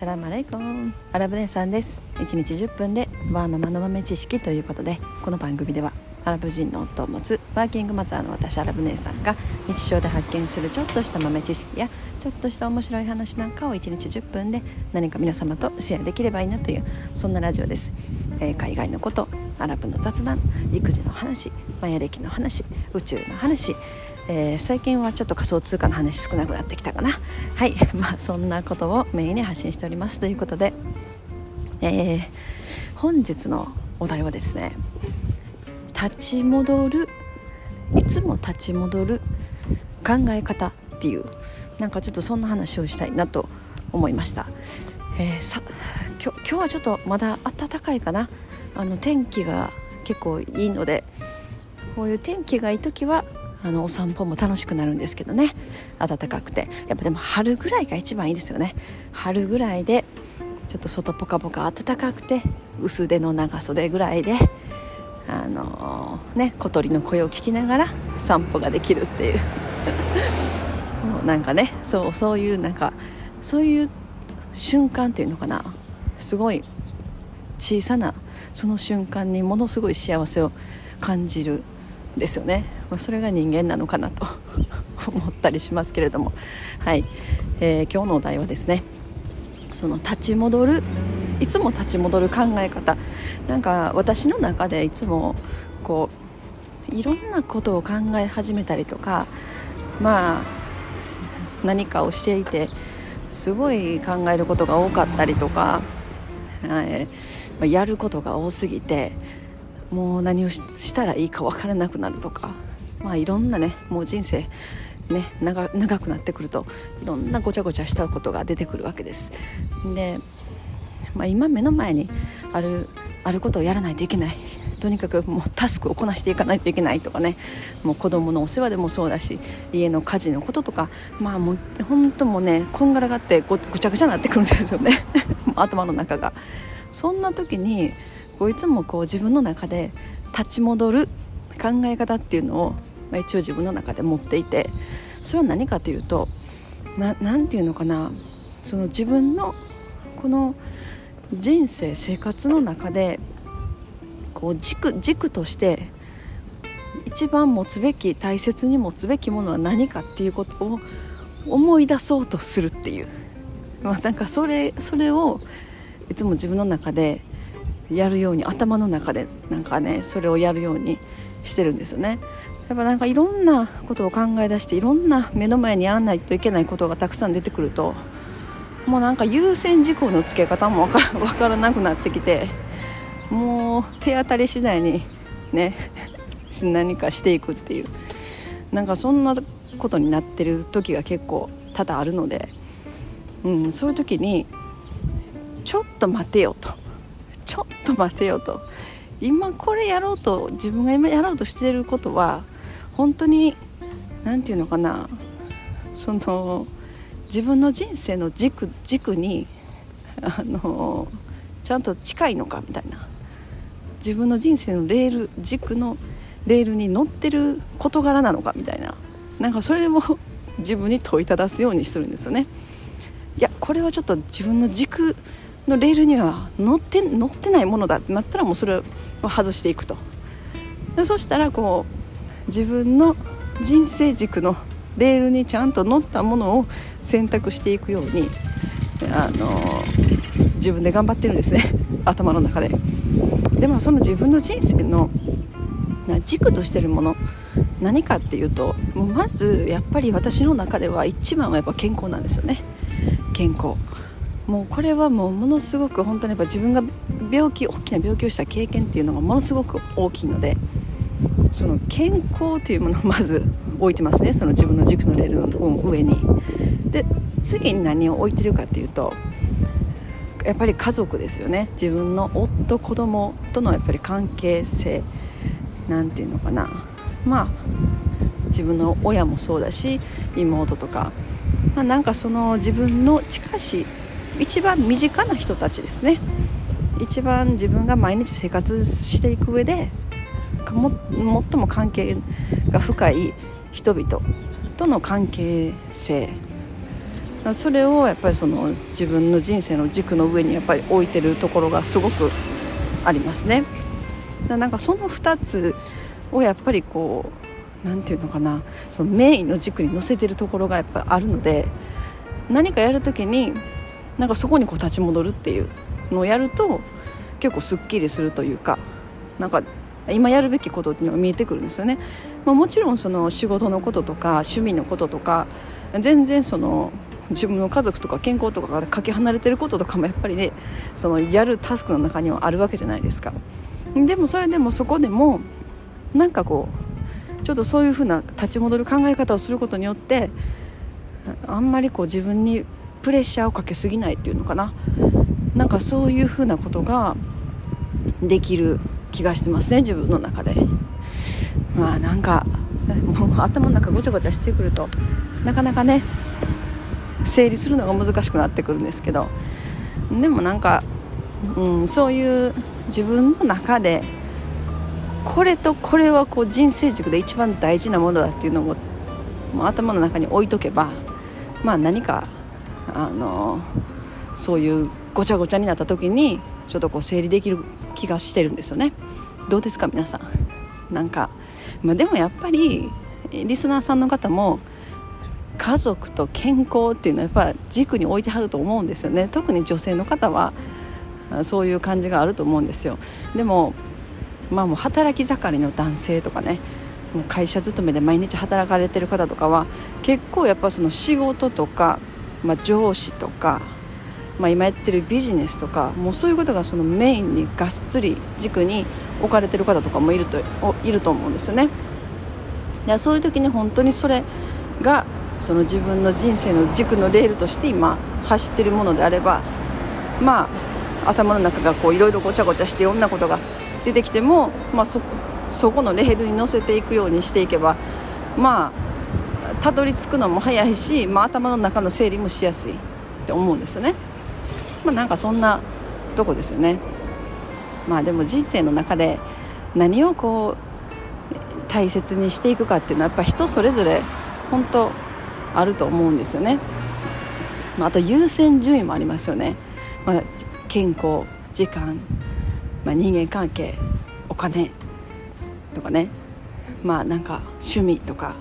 サラマレイコン。アラブ姉さんです。1日10分でワーママの豆知識ということでこの番組ではアラブ人の夫を持つワーキングマザーの私アラブ姉さんが日常で発見するちょっとした豆知識やちょっとした面白い話なんかを1日10分で何か皆様とシェアできればいいなというそんなラジオです、えー、海外のことアラブの雑談育児の話マヤ歴の話宇宙の話えー、最近はちょっと仮想通貨の話少なくなってきたかな。はい。まあそんなことをメインに発信しております。ということで、えー、本日のお題はですね立ち戻るいつも立ち戻る考え方っていうなんかちょっとそんな話をしたいなと思いました、えー、さ今日はちょっとまだ暖かいかな。あの天気が結構いいのでこういう天気がいい時はあのお散歩も楽しくなるんですけどね。暖かくて。やっぱでも春ぐらいが一番いいですよね。春ぐらいでちょっと外ポカポカ暖かくて薄手の長袖ぐらいであのー、ね小鳥の声を聞きながら散歩ができるっていう。もうなんかねそうそういうなんかそういう瞬間っていうのかな。すごい小さなその瞬間にものすごい幸せを感じるですよね。それが人間なのかなと 思ったりしますけれども。はい、えー、今日のお題はですねその立ち戻るいつも立ち戻る考え方。なんか私の中でいつもこういろんなことを考え始めたりとかまあ何かをしていてすごい考えることが多かったりとか、えー、やることが多すぎてもう何をしたらいいか分からなくなるとか、まあ、いろんなねもう人生ね長長くなってくるといろんなごちゃごちゃしたことが出てくるわけです。で、まあ、今目の前にあるあることをやらないといけない。とにかくもうタスクをこなしていかないといけないとかね。もう子供のお世話でもそうだし家の家事のこととかまあもう本当もうねこんがらがってごぐちゃぐちゃになってくるんですよね。頭の中が。そんな時にこういつもこう自分の中で立ち戻る考え方っていうのを、まあ、一応自分の中で持っていてそれは何かというと何て言うのかなその自分のこの人生生活の中でこう軸軸として一番持つべき大切に持つべきものは何かっていうことを思い出そうとするっていう、まあ、なんかそれそれをいつも自分の中でやるように頭の中でなんかねそれをやるようにしてるんですよね。やっぱなんかいろんなことを考え出していろんな目の前にやらないといけないことがたくさん出てくるともうなんか優先事項のつけ方も分から分からなくなってきてもう手当たり次第にね何かしていくっていうなんかそんなことになってる時が結構多々あるので、うん、そういう時にちょっと待てよと。と待てよと。今これやろうと自分が今やろうとしてることは本当に何て言うのかな。その自分の人生の軸軸にあのちゃんと近いのかみたいな。自分の人生のレール軸のレールに乗ってる事柄なのかみたいな。なんかそれも自分に問いただすようにするんですよね。いやこれはちょっと自分の軸のレールには乗って乗ってないものだってなったらもうそれを外していくと。でそしたらこう自分の人生軸のレールにちゃんと乗ったものを選択していくようにあの自分で頑張ってるんですね。頭の中で。でもその自分の人生の軸としてるもの何かっていうともうまずやっぱり私の中では一番はやっぱ健康なんですよね。健康。もうこれはもうものすごく本当にやっぱ自分が病気大きな病気をした経験っていうのがものすごく大きいのでその健康というものをまず置いてますね。その自分の軸のレールの上に。で次に何を置いてるかっていうとやっぱり家族ですよね。自分の夫子供とのやっぱり関係性。なんていうのかな。まあ自分の親もそうだし妹とか、まあ、なんかその自分の近しい一番身近な人たちですね。一番自分が毎日生活していく上でも最も関係が深い人々との関係性。それをやっぱりその自分の人生の軸の上にやっぱり置いてるところがすごくありますね。なんかその2つをやっぱりこう何て言うのかな。そのメインの軸に乗せてるところがやっぱあるので何かやる時になんかそこにこう立ち戻るっていうのをやると結構すっきりするというかなんか今やるべきことっていうのが見えてくるんですよね。まあ、もちろんその仕事のこととか趣味のこととか全然その自分の家族とか健康とかからかけ離れてることとかもやっぱりねそのやるタスクの中にはあるわけじゃないですかでもそれでもそこでもなんかこうちょっとそういうふうな立ち戻る考え方をすることによってあんまりこう自分にプレッシャーをかけすぎないっていうのかな。なんかそういうふうなことができる気がしてますね自分の中で。まあなんかもう頭の中ごちゃごちゃしてくるとなかなかね整理するのが難しくなってくるんですけど。でもなんか、うん、そういう自分の中でこれとこれはこう人生軸で一番大事なものだっていうのをもう頭の中に置いとけばまあ何かあのそういうごちゃごちゃになった時にちょっとこう整理できる気がしてるんですよね。どうですか皆さん。なんか、まあ、でもやっぱりリスナーさんの方も家族と健康っていうのはやっぱ軸に置いてはると思うんですよね。特に女性の方はそういう感じがあると思うんですよ。でもまあもう働き盛りの男性とかねもう会社勤めで毎日働かれてる方とかは結構やっぱその仕事とか、まあ、上司とか、まあ、今やってるビジネスとかもうそういうことがそのメインにがっつり軸に置かれてる方とかもいるといると思うんですよね。でそういう時に本当にそれがその自分の人生の軸のレールとして今走ってるものであればまあ頭の中がこういろいろごちゃごちゃしていろんなことが出てきても、まあ、そそこのレールに乗せていくようにしていけばまあたどり着くのも早いし、まあ、頭の中の整理もしやすいって思うんですよね。まあ、なんかそんなとこですよね。まあでも人生の中で何をこう大切にしていくかっていうのはやっぱ人それぞれ本当あると思うんですよね。まあ、あと優先順位もありますよね。まあ、健康時間、まあ、人間関係お金とかねまあなんか趣味とか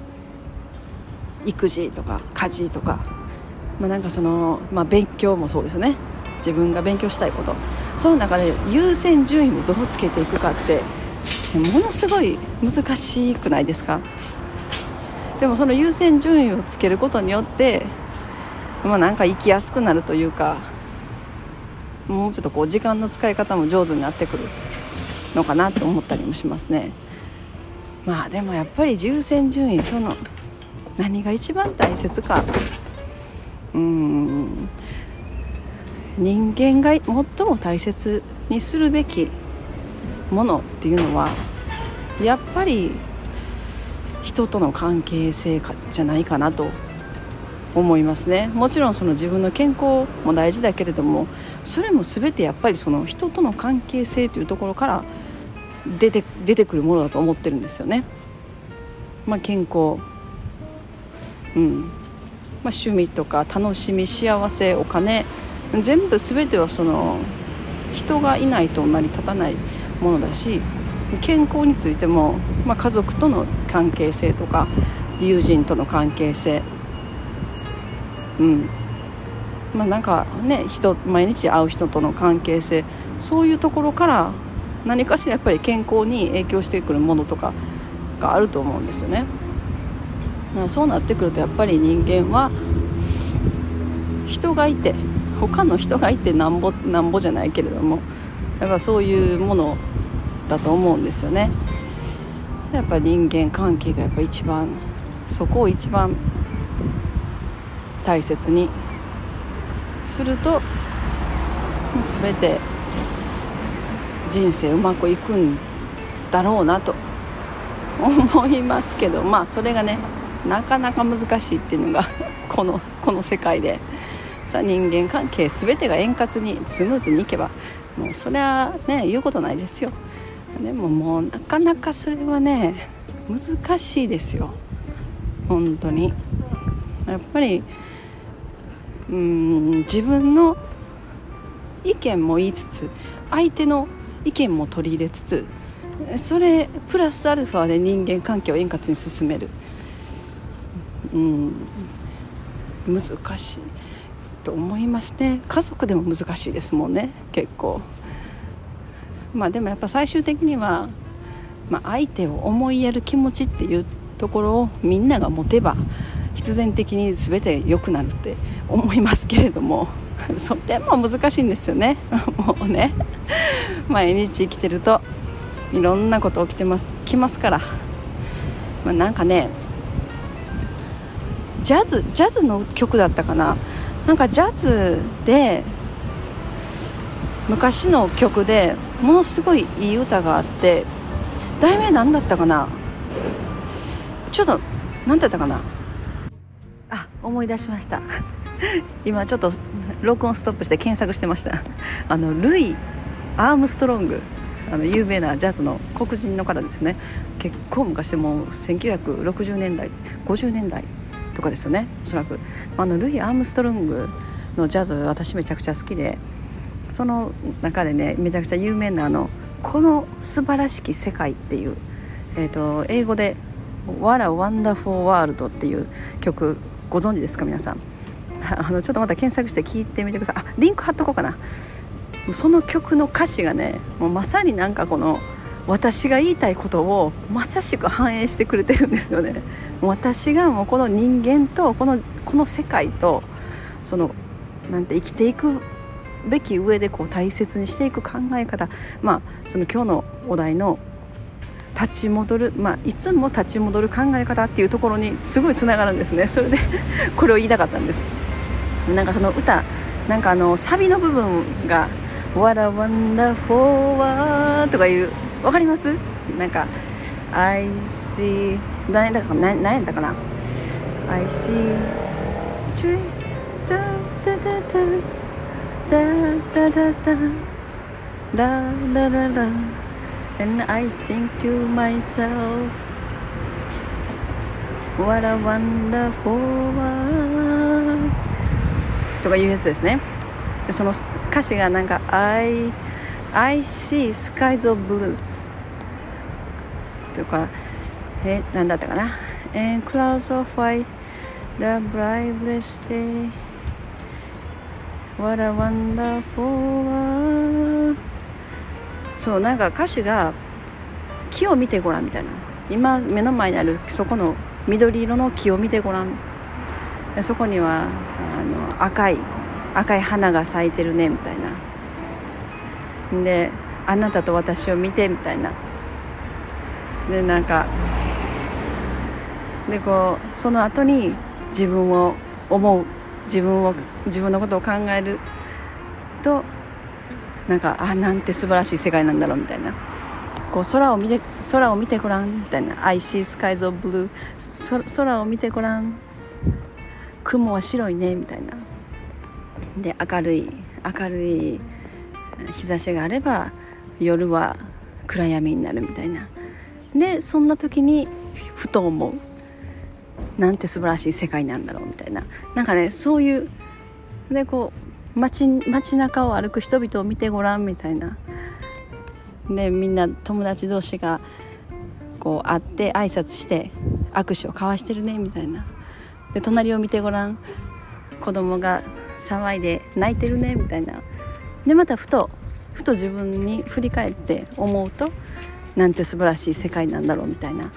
育児とか家事とか、まあ、なんかその、まあ、勉強もそうですよね。自分が勉強したいこと。その中で優先順位をどうつけていくかってものすごい難しくないですか？でもその優先順位をつけることによって、まあ、なんか生きやすくなるというかもうちょっとこう時間の使い方も上手になってくるのかなと思ったりもしますね。まあでもやっぱり優先順位その何が一番大切か。うん。人間が最も大切にするべきものっていうのはやっぱり人との関係性かじゃないかなと思いますね。もちろんその自分の健康も大事だけれどもそれも全てやっぱりその人との関係性というところから出て出てくるものだと思ってるんですよね。まあ、健康、うん。まあ、趣味とか楽しみ幸せお金全部全てはその人がいないと成り立たないものだし健康についても、まあ、家族との関係性とか友人との関係性。うん。まあなんかね人毎日会う人との関係性。そういうところから何かしらやっぱり健康に影響してくるものとかがあると思うんですよね。そうなってくるとやっぱり人間は人がいて他の人がいてなんぼなんぼじゃないけれどもやっぱそういうものだと思うんですよね。やっぱ人間関係がやっぱ一番そこを一番大切にすると全て人生うまくいくんだろうなと思いますけどまあそれがねなかなか難しいっていうのが このこの世界で。さ人間関係全てが円滑にスムーズにいけばもうそれはね言うことないですよ。でももうなかなかそれはね難しいですよ。本当に。やっぱりうん自分の意見も言いつつ相手の意見も取り入れつつそれプラスアルファで人間関係を円滑に進める、うん、難しいと思いますね。家族でも難しいですもんね。結構。まあでもやっぱ最終的には、まあ、相手を思いやる気持ちっていうところをみんなが持てば必然的に全て良くなるって思いますけれども それも難しいんですよね。もうね。毎日生きてるといろんなこと起きてますきますから、まあ、なんかねジャズジャズの曲だったかな？なんかジャズで昔の曲でものすごいいい歌があって題名何だったかな？ちょっと何だったかな？あ思い出しました。今ちょっと録音ストップして検索してました。あのルイ・アームストロング。あの有名なジャズの黒人の方ですよね。結構昔でも1960年代50年代。とかですよねおそらく。あのルイ・アームストロングのジャズ私めちゃくちゃ好きでその中でねめちゃくちゃ有名なあの「この素晴らしき世界」っていう、えーと、英語で「What a Wonderful World」っていう曲ご存知ですか皆さん？あのちょっとまた検索して聞いてみてください。あリンク貼っとこうかな。その曲の歌詞がねもうまさになんかこの私が言いたいことをまさしく反映してくれてるんですよね。私がもうこの人間とこのこの世界とそのなんて生きていくべき上でこう大切にしていく考え方。まあその今日のお題の立ち戻る、まあ、いつも立ち戻る考え方っていうところにすごいつながるんですね。それでこれを言いたかったんです。なんかその歌なんかあのサビの部分が「What a wonderful world」とかいうわかりますなんか「I see」何だか何やったかな「I see」ダダダダダダダダダダダ and I think to myself What a wonderful world とかいうやつですねその歌詞がなんか I, I see skies of blue とかえ何だったかな？And clouds of white the brightest day. What a wonderful world. そうなんか歌詞が木を見てごらんみたいな。今目の前にあるそこの緑色の木を見てごらん。そこにはあの赤い赤い花が咲いてるねみたいな。であなたと私を見てみたいな。でなんかでこうその後に自分を思う自分を自分のことを考えるとなんかあなんて素晴らしい世界なんだろうみたいな。こう空を見て空を見てごらんみたいな「I see skies of blue」空を見てごらん。雲は白いねみたいな。で明るい明るい日差しがあれば夜は暗闇になるみたいな。でそんな時にふと思うなんて素晴らしい世界なんだろうみたいななんかねそういうでこう街街中を歩く人々を見てごらんみたいなでみんな友達同士がこう会って挨拶して握手を交わしてるねみたいなで隣を見てごらん子供が騒いで泣いてるねみたいなでまたふとふと自分に振り返って思うとなんて素晴らしい世界なんだろうみたいな。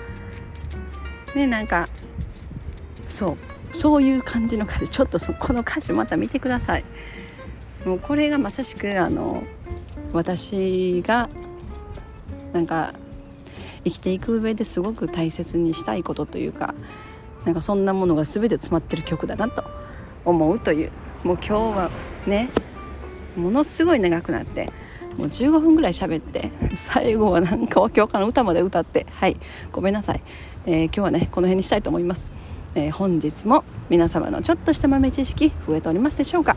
ねなんかそうそういう感じの歌詞。ちょっとこの歌詞また見てください。もうこれがまさしくあの私がなんか生きていく上ですごく大切にしたいことというかなんかそんなものが全て詰まってる曲だなと思うという。もう今日はねものすごい長くなってもう15分ぐらい喋って最後はなんかわけわから歌まで歌ってはいごめんなさい、えー、今日はねこの辺にしたいと思います、えー、本日も皆様のちょっとした豆知識増えておりますでしょうか。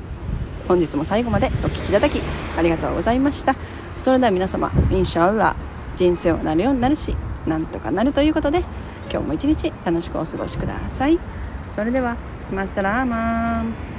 本日も最後までお聴きいただきありがとうございました。それでは皆様インシャアラ人生はなるようになるしなんとかなるということで今日も一日楽しくお過ごしください。それではマサラーマン。